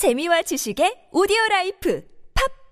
재미와 지식의 오디오 라이프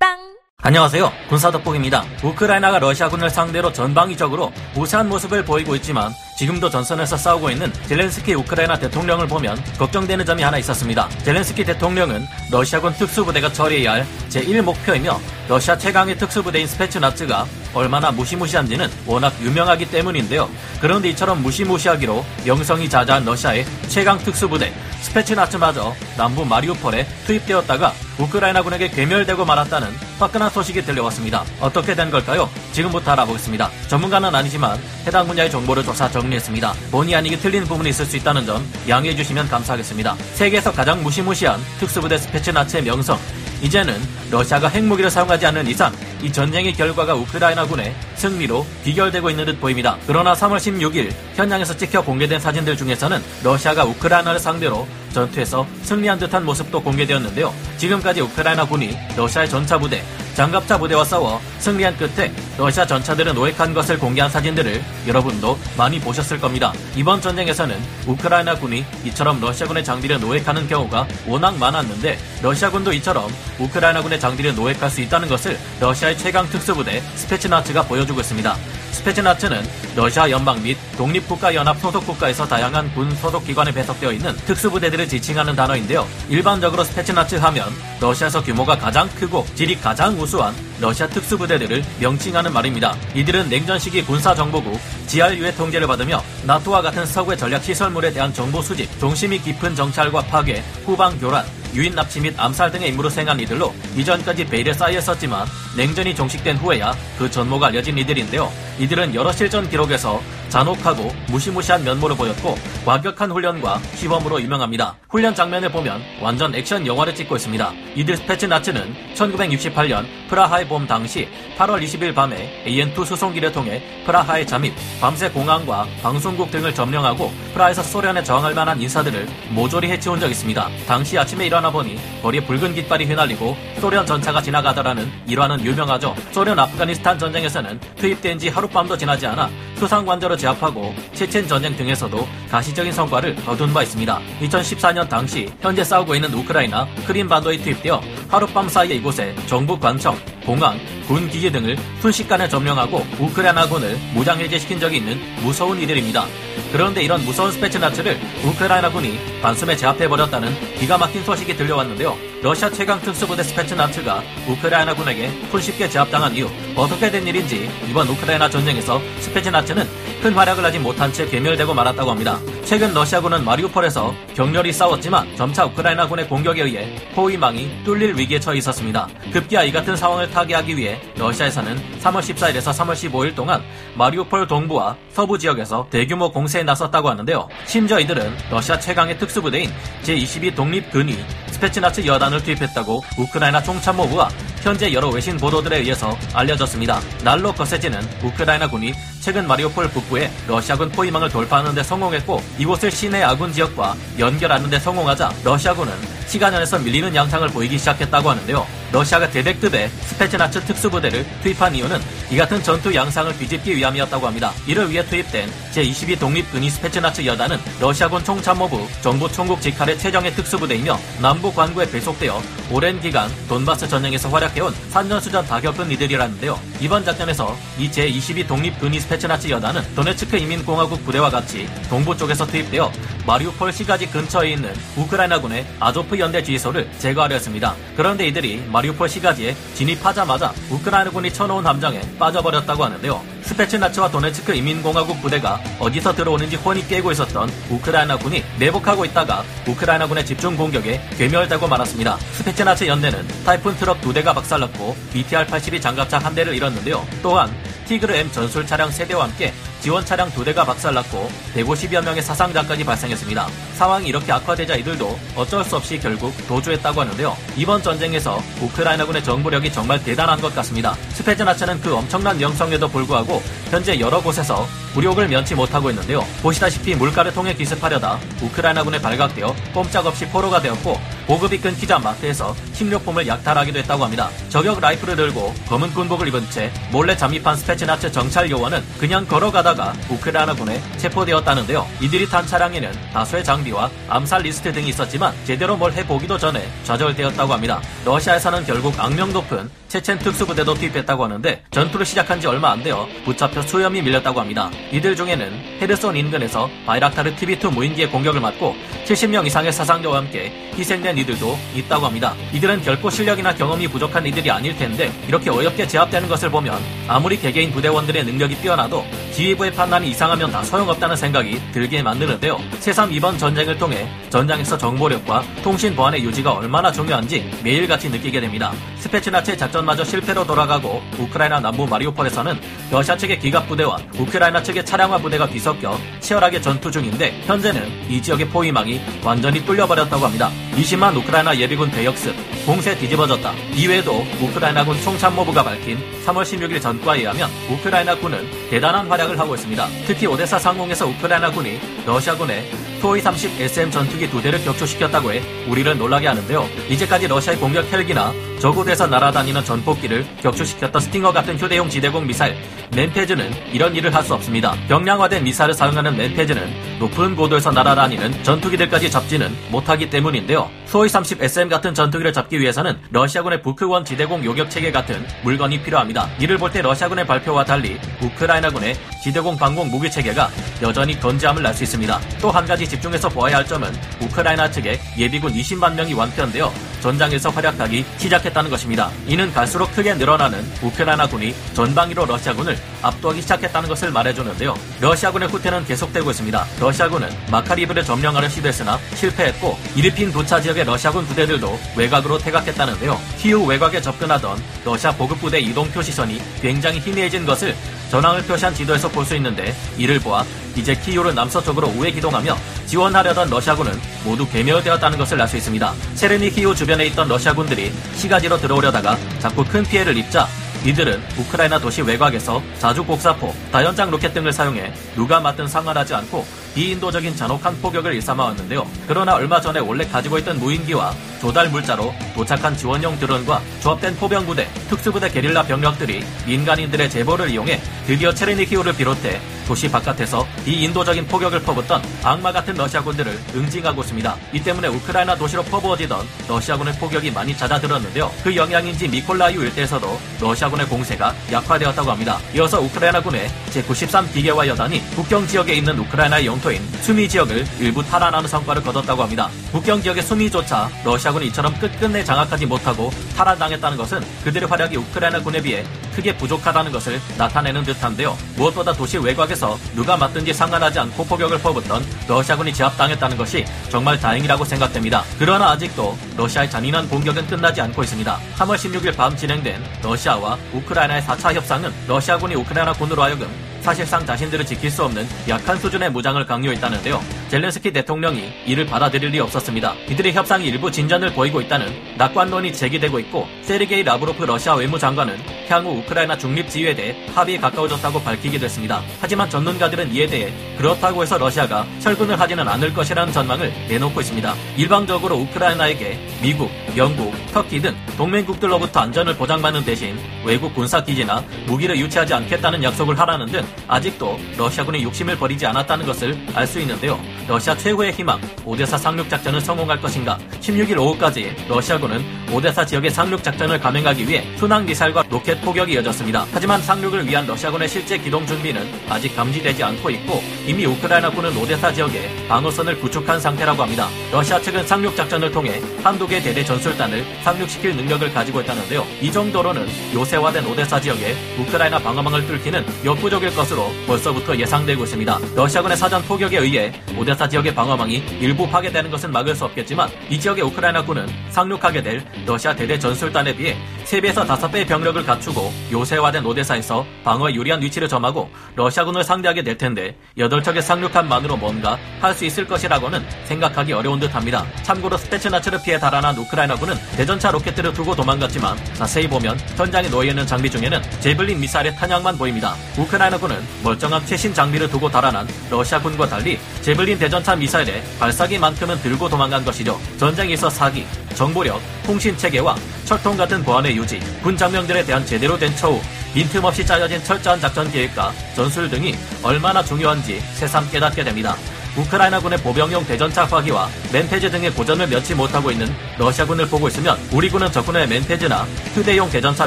팟빵 안녕하세요. 군사덕후입니다. 우크라이나가 러시아군을 상대로 전방위적으로 우세한 모습을 보이고 있지만 지금도 전선에서 싸우고 있는 젤렌스키 우크라이나 대통령을 보면 걱정되는 점이 하나 있었습니다. 젤렌스키 대통령은 러시아군 특수부대가 처리해야 할 제1목표이며 러시아 최강의 특수부대인 스페츠나츠가 얼마나 무시무시한지는 워낙 유명하기 때문인데요. 그런데 이처럼 무시무시하기로 명성이 자자한 러시아의 최강 특수부대 스페츠나츠마저 남부 마리우폴에 투입되었다가 우크라이나군에게 괴멸되고 말았다는 화끈한 소식이 들려왔습니다. 어떻게 된 걸까요? 지금부터 알아보겠습니다. 전문가는 아니지만 해당 분야의 정보를 조사 정리 했습니다. 본의 아니게 틀린 부분이 있을 수 있다는 점 양해해 주시면 감사하겠습니다. 세계에서 가장 무시무시한 특수부대 스페츠나츠의 명성 이제는 러시아가 핵무기를 사용하지 않는 이상 이 전쟁의 결과가 우크라이나군의 승리로 비결되고 있는 듯 보입니다. 그러나 3월 16일 현장에서 찍혀 공개된 사진들 중에서는 러시아가 우크라이나를 상대로 전투에서 승리한 듯한 모습도 공개되었는데요. 지금까지 우크라이나 군이 러시아의 전차 부대, 장갑차 부대와 싸워 승리한 끝에 러시아 전차들을 노획한 것을 공개한 사진들을 여러분도 많이 보셨을 겁니다. 이번 전쟁에서는 우크라이나 군이 이처럼 러시아군의 장비를 노획하는 경우가 워낙 많았는데 러시아군도 이처럼 우크라이나군의 장비를 노획할 수 있다는 것을 러시아 의 최강 특수부대 스페츠나츠가 보여주고 있습니다. 스페츠나츠는 러시아 연방 및 독립국가연합 소속국가에서 다양한 군 소속기관에 배속되어 있는 특수부대들을 지칭하는 단어인데요. 일반적으로 스페츠나츠 하면 러시아에서 규모가 가장 크고 질이 가장 우수한 러시아 특수부대들을 명칭하는 말입니다. 이들은 냉전 시기 군사정보국 GRU의 통제를 받으며 나토와 같은 서구의 전략 시설물에 대한 정보 수집, 종심이 깊은 정찰과 파괴, 후방 교란, 요인 납치 및 암살 등의 임무를 수행한 이들로 이전까지 베일에 싸였었지만 냉전이 종식된 후에야 그 전모가 알려진 이들인데요. 이들은 여러 실전 기록에서 잔혹하고 무시무시한 면모를 보였고 과격한 훈련과 시범으로 유명합니다. 훈련 장면을 보면 완전 액션 영화를 찍고 있습니다. 이들 스페츠나츠는 1968년 프라하의 봄 당시 8월 20일 밤에 AN2 수송기를 통해 프라하에 잠입, 밤새 공항과 방송국 등을 점령하고 프라하에서 소련에 저항할 만한 인사들을 모조리 해치운 적이 있습니다. 당시 아침에 일어나 보니 거리에 붉은 깃발이 휘날리고 소련 전차가 지나가더라는 일화는 유명하죠. 소련 아프가니스탄 전쟁에서는 투입된 지 하룻밤도 지나지 않아 수상관저로 제압하고 체첸 전쟁 등에서도 가시적인 성과를 거둔 바 있습니다. 2014년 당시 현재 싸우고 있는 우크라이나 크림 반도에 투입되어 하룻밤 사이에 이곳에 정부 관청, 공항, 군 기지 등을 순식간에 점령하고 우크라이나군을 무장해제시킨 적이 있는 무서운 이들입니다. 그런데 이런 무서운 스페츠나츠를 우크라이나군이 단숨에 제압해버렸다는 기가 막힌 소식이 들려왔는데요. 러시아 최강 특수부대 스페츠나츠가 우크라이나군에게 손쉽게 제압당한 이유 어떻게 된 일인지 이번 우크라이나 전쟁에서 스페츠나츠는 큰 활약을 하지 못한 채 괴멸되고 말았다고 합니다. 최근 러시아군은 마리우폴에서 격렬히 싸웠지만 점차 우크라이나군의 공격에 의해 포위망이 뚫릴 위기에 처해 있었습니다. 급기야 이 같은 상황을 타개하기 위해 러시아에서는 3월 14일에서 3월 15일 동안 마리우폴 동부와 서부 지역에서 대규모 공세에 나섰다고 하는데요. 심지어 이들은 러시아 최강의 특수부대인 제22 독립근위 스페츠나츠 여단을 투입했다고 우크라이나 총참모부와 현재 여러 외신 보도들에 의해서 알려졌습니다. 날로 거세지는 우크라이나 군이 최근 마리오폴 북부에 러시아군 포위망을 돌파하는 데 성공했고 이곳을 시내 아군 지역과 연결하는 데 성공하자 러시아군은 시간연에서 밀리는 양상을 보이기 시작했다고 하는데요. 러시아가 대백급의 스페츠나츠 특수부대를 투입한 이유는 이 같은 전투 양상을 뒤집기 위함이었다고 합니다. 이를 위해 투입된 제22 독립근위 스페츠나츠 여단은 러시아군 총참모부 정보총국 직할의 최정예 특수부대이며 남부 관구에 배속되어 오랜 기간 돈바스 전쟁에서 활약해온 산전수전 다 겪은 이들이라는데요. 이번 작전에서 이 제22 독립근위 스페츠나츠 여단은 도네츠크 인민공화국 부대와 같이 동부 쪽에서 투입되어 마리우폴 시가지 근처에 있는 우크라이나군의 아조프 연대 지휘소를 제거하려 했습니다. 그런데 이들이 마리우폴 시가지에 진입하자마자 우크라이나군이 쳐놓은 함정에 빠져버렸다고 하는데요. 스페츠나츠와 도네츠크 인민공화국 부대가 어디서 들어오는지 훤히 꿰고 있었던 우크라이나군이 매복하고 있다가 우크라이나군의 집중 공격에 괴멸되고 말았습니다. 스페츠나츠 연대는 타이푼 트럭 두 대가 박살났고 BTR-82 장갑차 한 대를 잃었는데요. 또한 티그르 M 전술 차량 세대와 함께 지원 차량 두 대가 박살났고 150여 명의 사상자까지 발생했습니다. 상황이 이렇게 악화되자 이들도 어쩔 수 없이 결국 도주했다고 하는데요. 이번 전쟁에서 우크라이나군의 정부력이 정말 대단한 것 같습니다. 스페즈나차는 그 엄청난 명성에도 불구하고 현재 여러 곳에서 굴욕을 면치 못하고 있는데요. 보시다시피 물가를 통해 기습하려다 우크라이나군에 발각되어 꼼짝없이 포로가 되었고 보급이 끊기자 마트에서 식료품을 약탈하기도 했다고 합니다. 저격 라이플을 들고 검은 군복을 입은 채 몰래 잠입한 스페츠나츠 정찰 요원은 그냥 걸어가다가 러시아가 우크라이나군에 체포되었다는데요. 이들이 탄 차량에는 다수의 장비와 암살 리스트 등이 있었지만 제대로 뭘 해보기도 전에 좌절되었다고 합니다. 러시아에서는 결국 악명 높은 체첸 특수부대도 투입했다고 하는데 전투를 시작한 지 얼마 안 되어 붙잡혀 수염이 밀렸다고 합니다. 이들 중에는 헤르손 인근에서 바이락타르 TB2 무인기의 공격을 맞고 70명 이상의 사상자와 함께 희생된 이들도 있다고 합니다. 이들은 결코 실력이나 경험이 부족한 이들이 아닐 텐데 이렇게 어렵게 제압되는 것을 보면 아무리 개개인 부대원들의 능력이 뛰어나도 지휘 부의 판단이 이상하면 다 소용없다는 생각이 들게 만드는데요. 새삼 이번 전쟁을 통해 전장에서 정보력과 통신 보안의 유지가 얼마나 중요한지 매일같이 느끼게 됩니다. 스페츠나체 작전마저 실패로 돌아가고 우크라이나 남부 마리오폴에서는 러시아 측의 기갑 부대와 우크라이나 측의 차량화 부대가 뒤섞여 치열하게 전투 중인데 현재는 이 지역의 포위망이 완전히 뚫려버렸다고 합니다. 20만 우크라이나 예비군 대역습, 공세 뒤집어졌다. 이외에도 우크라이나군 총참모부가 밝힌 3월 16일 전과에 의하면 우크라이나군은 대단한 활약을 하고 있습니다. 특히 오데사 상공에서 우크라이나군이 러시아군의 토이 30 SM 전투기 두 대를 격추시켰다고 해 우리를 놀라게 하는데요. 이제까지 러시아의 공격 헬기나 저곳에서 날아다니는 전폭기를 격추시켰던 스팅어 같은 휴대용 지대공 미사일 맨페즈는 이런 일을 할 수 없습니다. 경량화된 미사일을 사용하는 맨페즈는 높은 고도에서 날아다니는 전투기들까지 잡지는 못하기 때문인데요. 소위 30 SM 같은 전투기를 잡기 위해서는 러시아군의 부크원 지대공 요격 체계 같은 물건이 필요합니다. 이를 볼 때 러시아군의 발표와 달리 우크라이나군의 지대공 방공 무기 체계가 여전히 건재함을 날수 있습니다. 또 한 가지 집중해서 보아야 할 점은 우크라이나 측의 예비군 20만 명이 완편되어 전장에서 활약하기 시작했다는 것입니다. 이는 갈수록 크게 늘어나는 우크라이나군이 전방위로 러시아군을 압도하기 시작했다는 것을 말해주는데요. 러시아군의 후퇴는 계속되고 있습니다. 러시아군은 마카리브를 점령하려 시도했으나 실패했고 이르핀 도차 지역의 러시아군 부대들도 외곽으로 퇴각했다는데요. 키우 외곽에 접근하던 러시아 보급부대 이동 표시선이 굉장히 희미해진 것을 전황을 표시한 지도에서 볼 수 있는데 이를 보아 이제 키이우를 남서쪽으로 우회 기동하며 지원하려던 러시아군은 모두 괴멸되었다는 것을 알 수 있습니다. 체르니히우 주변에 있던 러시아군들이 시가지로 들어오려다가 자꾸 큰 피해를 입자 이들은 우크라이나 도시 외곽에서 자주곡사포, 다연장 로켓 등을 사용해 누가 맞든 상관하지 않고 비인도적인 잔혹한 포격을 일삼아왔는데요. 그러나 얼마 전에 원래 가지고 있던 무인기와 조달 물자로 도착한 지원용 드론과 조합된 포병부대, 특수부대 게릴라 병력들이 민간인들의 제보를 이용해 드디어 체르니키우를 비롯해 도시 바깥에서 비인도적인 포격을 퍼붓던 악마 같은 러시아군들을 응징하고 있습니다. 이 때문에 우크라이나 도시로 퍼부어지던 러시아군의 포격이 많이 잦아들었는데요. 그 영향인지 미콜라이우 일대에서도 러시아군의 공세가 약화되었다고 합니다. 이어서 우크라이나군의 제93 비계화 여단이 국경 지역에 있는 우크라이나의 영토인 수미 지역을 일부 탈환하는 성과를 거뒀다고 합니다. 국경 지역의 수미조차 러시아군이 이처럼 끝끝내 장악하지 못하고 탈환당했다는 것은 그들의 활약이 우크라이나군에 비해 크게 부족하다는 것을 나타내는 듯한데요. 무엇보다 도시 외곽에서 누가 맞든지 상관하지 않고 포격을 퍼붓던 러시아군이 제압당했다는 것이 정말 다행이라고 생각됩니다. 그러나 아직도 러시아의 잔인한 공격은 끝나지 않고 있습니다. 3월 16일 밤 진행된 러시아와 우크라이나의 4차 협상은 러시아군이 우크라이나군으로 하여금 사실상 자신들을 지킬 수 없는 약한 수준의 무장을 강요했다는데요. 젤렌스키 대통령이 이를 받아들일 리 없었습니다. 이들의 협상이 일부 진전을 보이고 있다는 낙관론이 제기되고 있고 세르게이 라브로프 러시아 외무장관은 향후 우크라이나 중립 지위에 대해 합의에 가까워졌다고 밝히기도 했습니다. 하지만 전문가들은 이에 대해 그렇다고 해서 러시아가 철군을 하지는 않을 것이라는 전망을 내놓고 있습니다. 일방적으로 우크라이나에게 미국, 영국, 터키 등 동맹국들로부터 안전을 보장받는 대신 외국 군사기지나 무기를 유치하지 않겠다는 약속을 하라는 등 아직도 러시아군이 욕심을 버리지 않았다는 것을 알 수 있는데요. 러시아 최고의 희망 오데사 상륙 작전을 성공할 것인가? 16일 오후까지 러시아군은 오데사 지역의 상륙 작전을 감행하기 위해 순항 미사일과 로켓 포격이 이어졌습니다. 하지만 상륙을 위한 러시아군의 실제 기동 준비는 아직 감지되지 않고 있고 이미 우크라이나군은 오데사 지역에 방어선을 구축한 상태라고 합니다. 러시아 측은 상륙 작전을 통해 한두 개 대대 전술단을 상륙시킬 능력을 가지고 있다는데요. 이 정도로는 요새화된 오데사 지역에 우크라이나 방어망을 뚫기는 역부족일 것으로 벌써부터 예상되고 있습니다. 러시아군의 사전 포격에 의해 오데사 지역의 방어망이 일부 파괴되는 것은 막을 수 없겠지만 이 지역의 우크라이나군은 상륙하게 될 러시아 대대 전술단에 비해 3배에서 5배의 병력을 갖추고 요새화된 오데사에서 방어에 유리한 위치를 점하고 러시아군을 상대하게 될 텐데 8척의 상륙함만으로 뭔가 할 수 있을 것이라고는 생각하기 어려운 듯합니다. 참고로 스테츠나츠를 피해 달아난 우크라이나군은 대전차 로켓들을 두고 도망갔지만 자세히 보면 현장에 놓여 있는 장비 중에는 제블린 미사일의 탄약만 보입니다. 우크라이나군은 멀쩡한 최신 장비를 두고 달아난 러시아군과 달리 제블린 대전차 미사일의 발사기만큼은 들고 도망간 것이죠. 전쟁에서 사기, 정보력, 통신 체계와 철통 같은 보안의 유지, 군 장병들에 대한 제대로 된 처우, 빈틈없이 짜여진 철저한 작전 계획과 전술 등이 얼마나 중요한지 새삼 깨닫게 됩니다. 우크라이나군의 보병용 대전차 화기와 멘페즈 등의 고전을 면치 못하고 있는 러시아군을 보고 있으면 우리 군은 적군의 멘페즈나 휴대용 대전차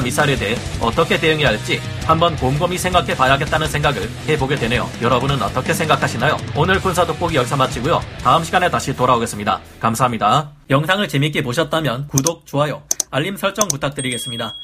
미사일에 대해 어떻게 대응해야 할지 한번 곰곰이 생각해 봐야겠다는 생각을 해보게 되네요. 여러분은 어떻게 생각하시나요? 오늘 군사 돋보기 여기서 마치고요. 다음 시간에 다시 돌아오겠습니다. 감사합니다. 영상을 재밌게 보셨다면 구독, 좋아요, 알림 설정 부탁드리겠습니다.